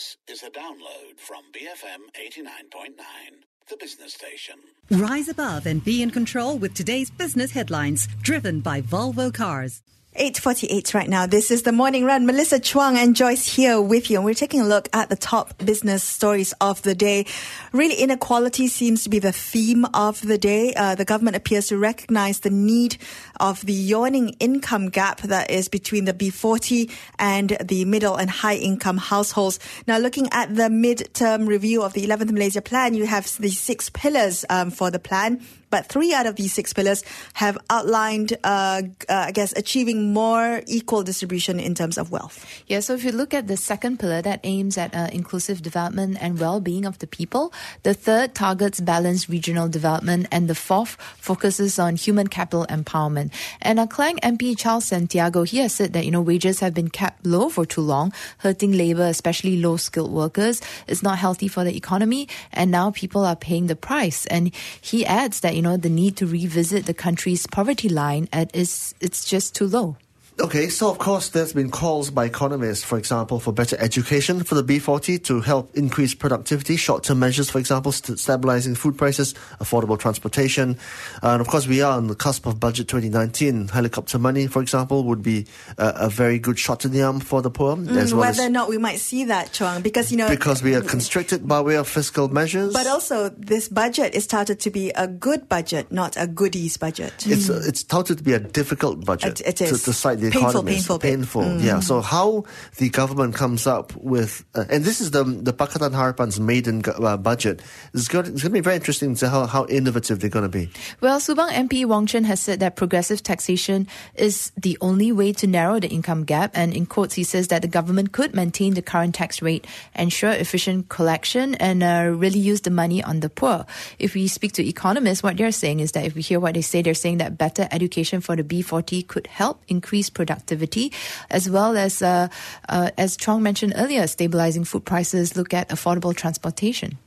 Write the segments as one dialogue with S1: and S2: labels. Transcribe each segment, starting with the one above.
S1: This is a download from BFM 89.9, the business station.
S2: Rise above and be in control with today's business headlines, driven by Volvo Cars.
S3: 8.48 right now. This is the morning run. Melissa Chuang and Joyce here with you. And we're taking a look at the top business stories of the day. Really, inequality seems to be the theme of the day. Uh, the government appears to recognize the need of the yawning income gap that is between the B40 and the middle and high income households. Now, looking at the mid-term review of the 11th Malaysia Plan, you have the six pillars um, for the plan but three out of these six pillars have outlined, uh, uh, I guess, achieving more equal distribution in terms of wealth.
S4: Yeah, so if you look at the second pillar that aims at uh, inclusive development and well-being of the people, the third targets balanced regional development, and the fourth focuses on human capital empowerment. And uh, Klang MP Charles Santiago, he has said that, you know, wages have been kept low for too long, hurting labor, especially low-skilled workers. It's not healthy for the economy, and now people are paying the price. And he adds that, you know, the need to revisit the country's poverty line at is it's just too low.
S5: Okay, so of course there's been calls by economists, for example, for better education for the B40 to help increase productivity, short-term measures, for example, st- stabilizing food prices, affordable transportation. Uh, and of course, we are on the cusp of budget 2019. Helicopter money, for example, would be a, a very good shot in the arm for the poor.
S3: Mm,
S5: as well
S3: whether
S5: as,
S3: or not we might see that, Chuang, because, you know...
S5: Because we are constricted by way of fiscal measures.
S3: But also, this budget is touted to be a good budget, not a goodies budget.
S5: It's, uh, it's touted to be a difficult budget.
S3: It, it is.
S5: To, to cite the economists.
S3: painful, bit.
S5: painful.
S3: Mm.
S5: Yeah. So how the government comes up with, uh, and this is the the Pakatan Harapan's maiden uh, budget. It's going, it's going to be very interesting to how, how innovative they're going to be.
S4: Well, Subang MP Wong Chen has said that progressive taxation is the only way to narrow the income gap. And in quotes, he says that the government could maintain the current tax rate, ensure efficient collection, and uh, really use the money on the poor. If we speak to economists, what they're saying is that if we hear what they say, they're saying that better education for the B40 could help increase productivity, as well as, uh, uh, as Chong mentioned earlier, stabilizing food prices, look at affordable transportation.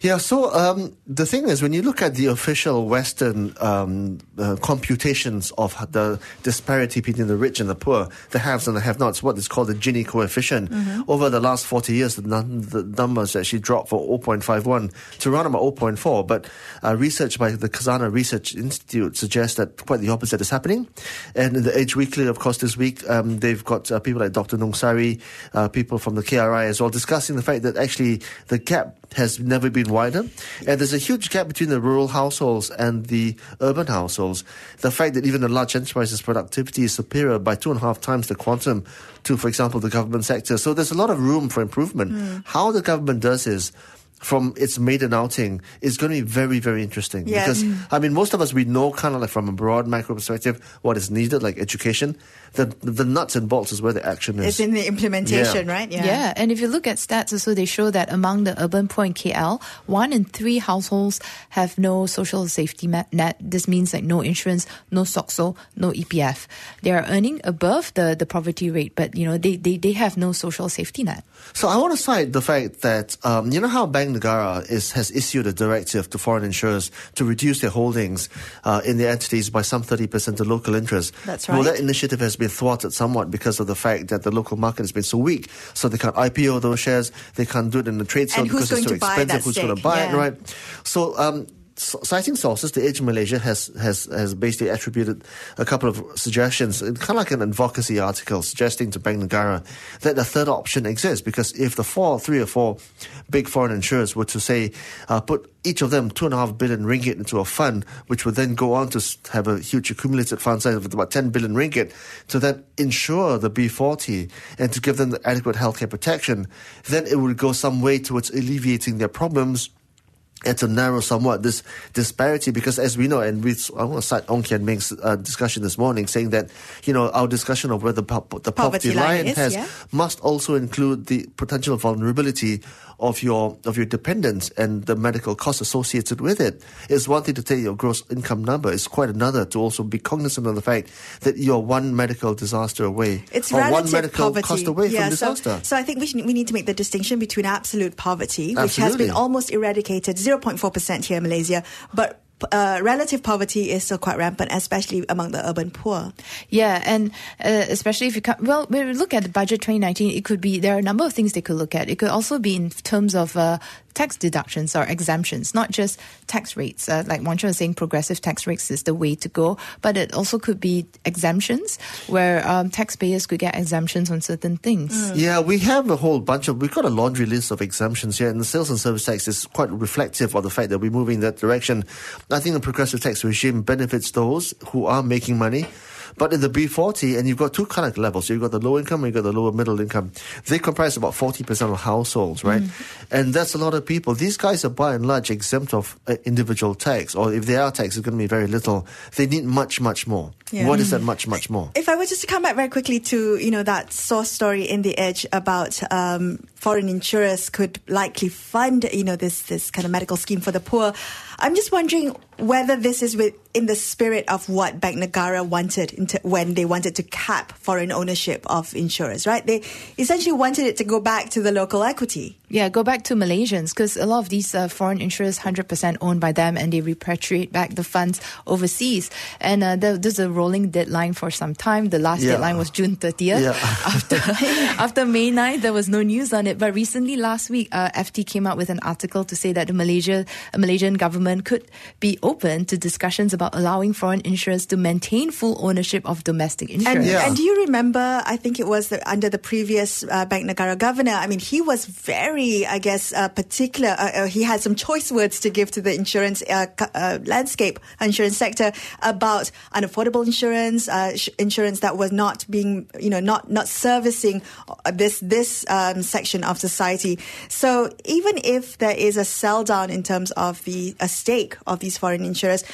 S5: Yeah, so um, the thing is, when you look at the official Western um, uh, computations of the disparity between the rich and the poor, the haves and the have-nots, what is called the Gini coefficient, mm-hmm. over the last 40 years, the, num- the numbers actually dropped from 0.51 to around about 0.4. But uh, research by the Khazanah Research Institute suggests that quite the opposite is happening. And in the Edge Weekly, of course, this week, um, they've got uh, people like Dr. Nungsari, uh, people from the KRI as well, discussing the fact that actually the gap has never been wider. And there's a huge gap between the rural households and the urban households. The fact that even the large enterprises' productivity is superior by two and a half times the quantum to, for example, the government sector. So there's a lot of room for improvement. Mm. How the government does is from its maiden outing is going to be very, very interesting.
S3: Yes.
S5: Because, I mean, most of us, we know kind of like from a broad macro perspective what is needed, like education. The, the nuts and bolts is where the action is.
S3: It's in the implementation,
S5: Yeah.
S3: right?
S4: Yeah. Yeah. and if you look at stats also, they show that among the urban poor in KL, one in three households have no social safety net. This means like no insurance, no SOCSO, no EPF. They are earning above the, the poverty rate, but you know, they, they, they have no social safety net.
S5: So I want to cite the fact that um, you know how Bank Negara is, has issued a directive to foreign insurers to reduce their holdings uh, in their entities by some 30% to local interests.
S3: That's right.
S5: Well, that initiative has been thwarted somewhat because of the fact that the local market has been so weak. So they can't IPO those shares, they can't do it in the trade sale because it's too expensive. Who's going to buy it, right? So um, citing sources, the Edge Malaysia has, has, has basically attributed a couple of suggestions, kind of like an advocacy article suggesting to Bank Negara that a third option exists because if the four, three or four big foreign insurers were to say, uh, put each of them two and a half billion ringgit into a fund, which would then go on to have a huge accumulated fund size of about 10 billion ringgit to then insure the B40 and to give them the adequate healthcare protection, then it would go some way towards alleviating their problems and to narrow somewhat this disparity because as we know and we I want to cite Ong Kian Ming's uh, discussion this morning saying that you know our discussion of where the, po- the poverty,
S3: Poverty line is,
S5: has
S3: yeah.
S5: must also include the potential vulnerability of your of your dependents and the medical costs associated with it. It's one thing to take your gross income number. It's quite another to also be cognizant of the fact that you're one medical disaster away
S3: It's
S5: or one medical
S3: poverty.
S5: cost away
S3: yeah,
S5: from
S3: so,
S5: disaster.
S3: So I think we, should, we need to make the distinction between absolute poverty, which has been almost eradicated, 0.4% here in Malaysia, but uh, relative poverty is still quite rampant, especially among the urban poor.
S4: Yeah, and uh, especially if you come, well, when we look at the budget 2019, it could be there are a number of things they could look at. It could also be in terms of uh, tax deductions or exemptions, not just tax rates. Uh, like Wong Chen was saying, progressive tax rates is the way to go, but it also could be exemptions where um, taxpayers could get exemptions on certain things.
S5: Yeah, we have a whole bunch of, we've got a laundry list of exemptions here, and the sales and service tax is quite reflective of the fact that we're moving in that direction. I think the progressive tax regime benefits those who are making money. But in the B40, and you've got two kind of levels. You've got the low income and you've got the lower middle income. They comprise about 40% of households, right? And that's a lot of people. These guys are by and large exempt of uh, individual tax, or if they are taxed, it's going to be very little. They need much, much more.
S3: Yeah.
S5: What is that much, much more?
S3: If I were just to come back very quickly to you know that source story in the Edge about um, foreign insurers could likely fund you know this this kind of medical scheme for the poor, I'm just wondering whether this is with in the spirit of what Bank Negara wanted into, when they wanted to cap foreign ownership of insurers, right? They essentially wanted it to go back to the local equity.
S4: Yeah, go back to Malaysians because a lot of these uh, foreign insurers 100% owned by them and they repatriate back the funds overseas. And uh, there, there's a rolling deadline for some time. The last
S5: Yeah.
S4: deadline was June 30th.
S5: Yeah.
S4: After, after May 9th, there was no news on it. But recently, last week, uh, FT came out with an article to say that the Malaysia, uh, Malaysian government could be open to discussions about allowing foreign insurers to maintain full ownership of domestic insurance.
S3: And,
S5: Yeah.
S3: and do you remember? I think it was the, under the previous uh, Bank Negara governor. I mean, he was very, I guess, uh, particular. Uh, uh, he had some choice words to give to the insurance uh, uh, landscape, insurance sector about unaffordable insurance, sh- insurance that was not being, you know, not not servicing this this um, section of society. So even if there is a sell down in terms of the stake of these foreign insurers,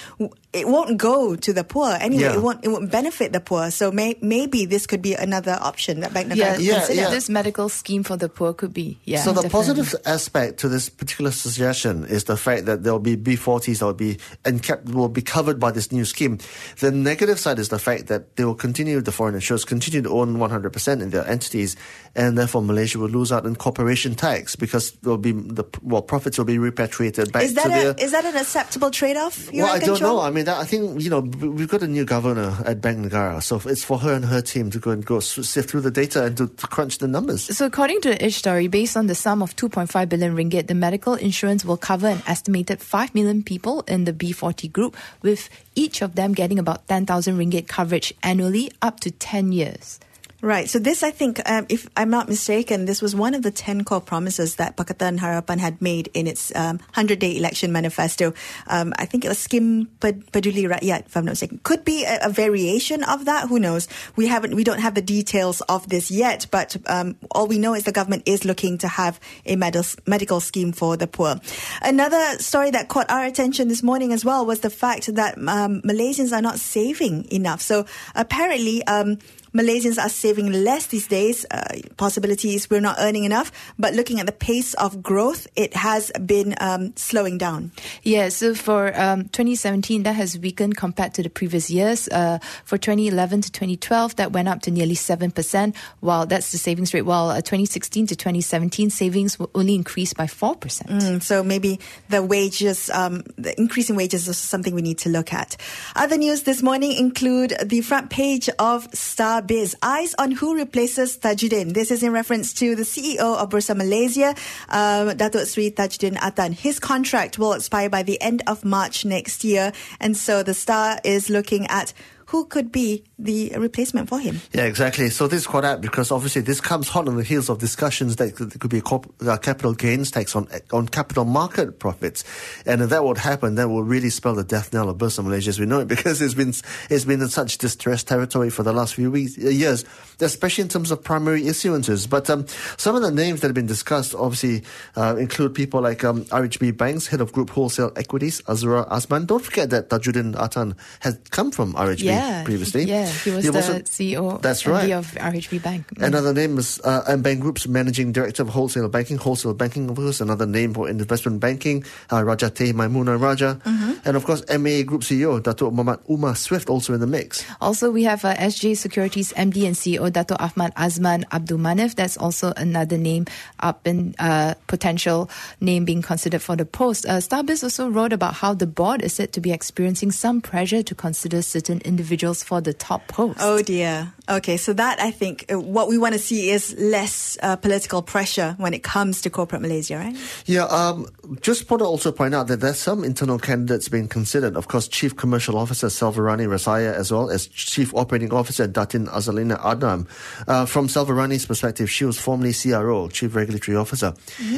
S3: it won't go to the poor anyway.
S5: Yeah.
S3: It won't it won't benefit the poor. So may, maybe this could be another option that Bank Negara
S4: yeah,
S5: Yeah,
S3: consider.
S5: yeah.
S4: this medical scheme for the poor could be. Yeah.
S5: so the
S4: definitely.
S5: positive aspect to this particular suggestion is the fact that there will be B40s that will be and kept, will be covered by this new scheme. The negative side is the fact that they will continue the foreign insurers continue to own 100% in their entities, and therefore Malaysia will lose out in corporation tax because there will be the well profits will be repatriated back
S3: Is that
S5: to
S3: a,
S5: their.
S3: is that an acceptable trade off?
S5: well, I don't know. I mean, that, I think you know we've got a new governor at Bank Negara, so it's for her and her team to go and go sift through the data and to, to crunch the numbers.
S4: So, according to the story, based on the sum of 2.5 billion ringgit, the medical insurance will cover an estimated 5 million people in the B40 group, with each of them getting about 10,000 ringgit coverage annually up to 10 years.
S3: Right. So this, I think, um, if I'm not mistaken, this was one of the 10 core promises that Pakatan Harapan had made in its um, 100-day election manifesto. Um, I think it was Skim Peduli Rakyat, if I'm not mistaken. Could be a, a variation of that. Who knows? We haven't, we don't have the details of this yet, but um, all we know is the government is looking to have a medical medical scheme for the poor. Another story that caught our attention this morning as well was the fact that um, Malaysians are not saving enough. So apparently, um, Malaysians are saving less these days. Uh, possibilities we're not earning enough, but looking at the pace of growth, it has been um, slowing down.
S4: Yeah, so for um, 2017, that has weakened compared to the previous years. Uh, for 2011 to 2012, that went up to nearly 7%, while that's the savings rate, while uh, 2016 to 2017, savings only increased by 4%.
S3: Mm, so maybe the wages, um, the increase in wages is something we need to look at. Other news this morning include the front page of Starbiz. Eyes on who replaces Tajuddin. This is in reference to the CEO of Bursa Malaysia, um, Datuk Sri Tajuddin Atan. His contract will expire by the end of March next year. And so the Star is looking at who could be the replacement for him.
S5: Yeah, exactly. So this is quite apt because obviously this comes hot on the heels of discussions that could, be a uh, capital gains tax on on capital market profits, and if that would happen, that would really spell the death knell of Bursa Malaysia as we know it because it's been it's been in such distressed territory for the last few weeks, uh, years, especially in terms of primary issuances. But um, some of the names that have been discussed obviously uh, include people like um, RHB Banks, head of Group Wholesale Equities, Azura Asman. Don't forget that Tajuddin Atan has come from RHB.
S4: Yeah,
S5: previously.
S4: Yeah, he was
S5: He
S4: the CEO.
S5: That's right.
S4: of RHB Bank. Mm.
S5: Another name is uh, Bank Group's Managing Director of Wholesale Banking, Wholesale Banking, of course, another name for investment banking, uh, Raja Teh Maimunah Raja.
S4: Mm-hmm.
S5: And of course, MA Group CEO, Dato Muhammad Umar Swift, also in the mix.
S4: Also, we have uh, SJ Securities MD and CEO Dato Ahmad Azman Abdul Manif. That's also another name up in uh, potential name being considered for the post. Uh, Starbiz also wrote about how the board is said to be experiencing some pressure to consider certain individuals for the top post.
S3: Oh dear. Okay, so that I think uh, what we want to see is less uh, political pressure when it comes to corporate Malaysia, right?
S5: Yeah, um, just want to also point out that there's some internal candidates being considered. Of course, Chief Commercial Officer Selvarany Rasiah, as well as Chief Operating Officer Datin Azalina Adam. Uh, from Selvarany's perspective, she was formerly CRO, Chief Regulatory Officer.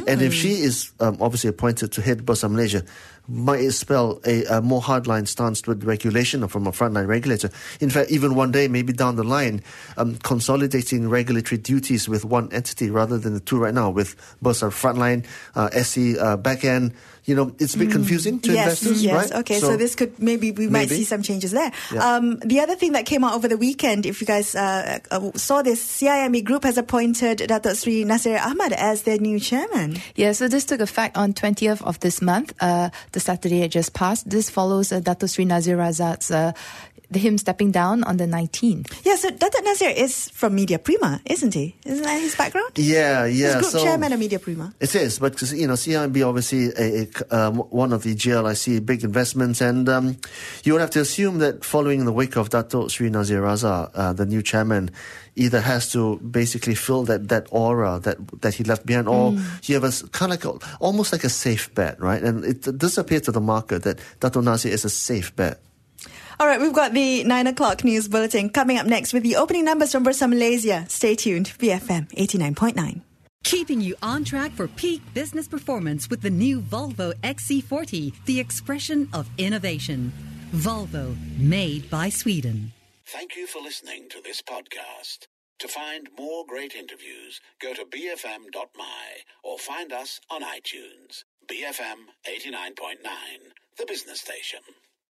S5: And if she is um, obviously appointed to head Bursa Malaysia, might spell a, a more hardline stance with regulation or from a frontline regulator? In fact, even one day, maybe down the line, um, consolidating regulatory duties with one entity rather than the two right now, with Bursa frontline, uh, SC uh, backend. You know, it's a bit confusing to
S3: yes,
S5: investors,
S3: yes.
S5: right?
S3: Okay, so, this could maybe we might see some changes there.
S5: Yeah.
S3: Um, the other thing that came out over the weekend, if you guys uh, uh, saw this, CIMB Group has appointed Dato Sri Nasir Ahmad as their new chairman.
S4: Yeah, so this took effect on 20th of this month, uh, the Saturday it just passed. This follows uh, Dato Sri Nazir Razak's, uh, him stepping down on the 19th.
S3: Yeah, so Dato Nasir is from Media Prima, isn't he? Isn't that his background?
S5: Yeah, yeah.
S3: He's group
S5: so
S3: chairman of Media Prima.
S5: It is, but you know, CIMB obviously a, a, um, one of the GLIC big investments, and um, you would have to assume that following the wake of Dato Sri Nazir Raza, uh, the new chairman, either has to basically fill that, that aura that that he left behind, or you have a kind of like a, almost like a safe bet, right? And it does appear to the market that Dato Nazir is a safe bet.
S3: All right, we've got the nine o'clock news bulletin coming up next with the opening numbers from Bursa Malaysia. Stay tuned, BFM 89.9.
S2: Keeping you on track for peak business performance with the new Volvo XC40, the expression of innovation. Volvo, made by Sweden.
S1: Thank you for listening to this podcast. To find more great interviews, go to bfm.my or find us on iTunes. BFM 89.9, the business station.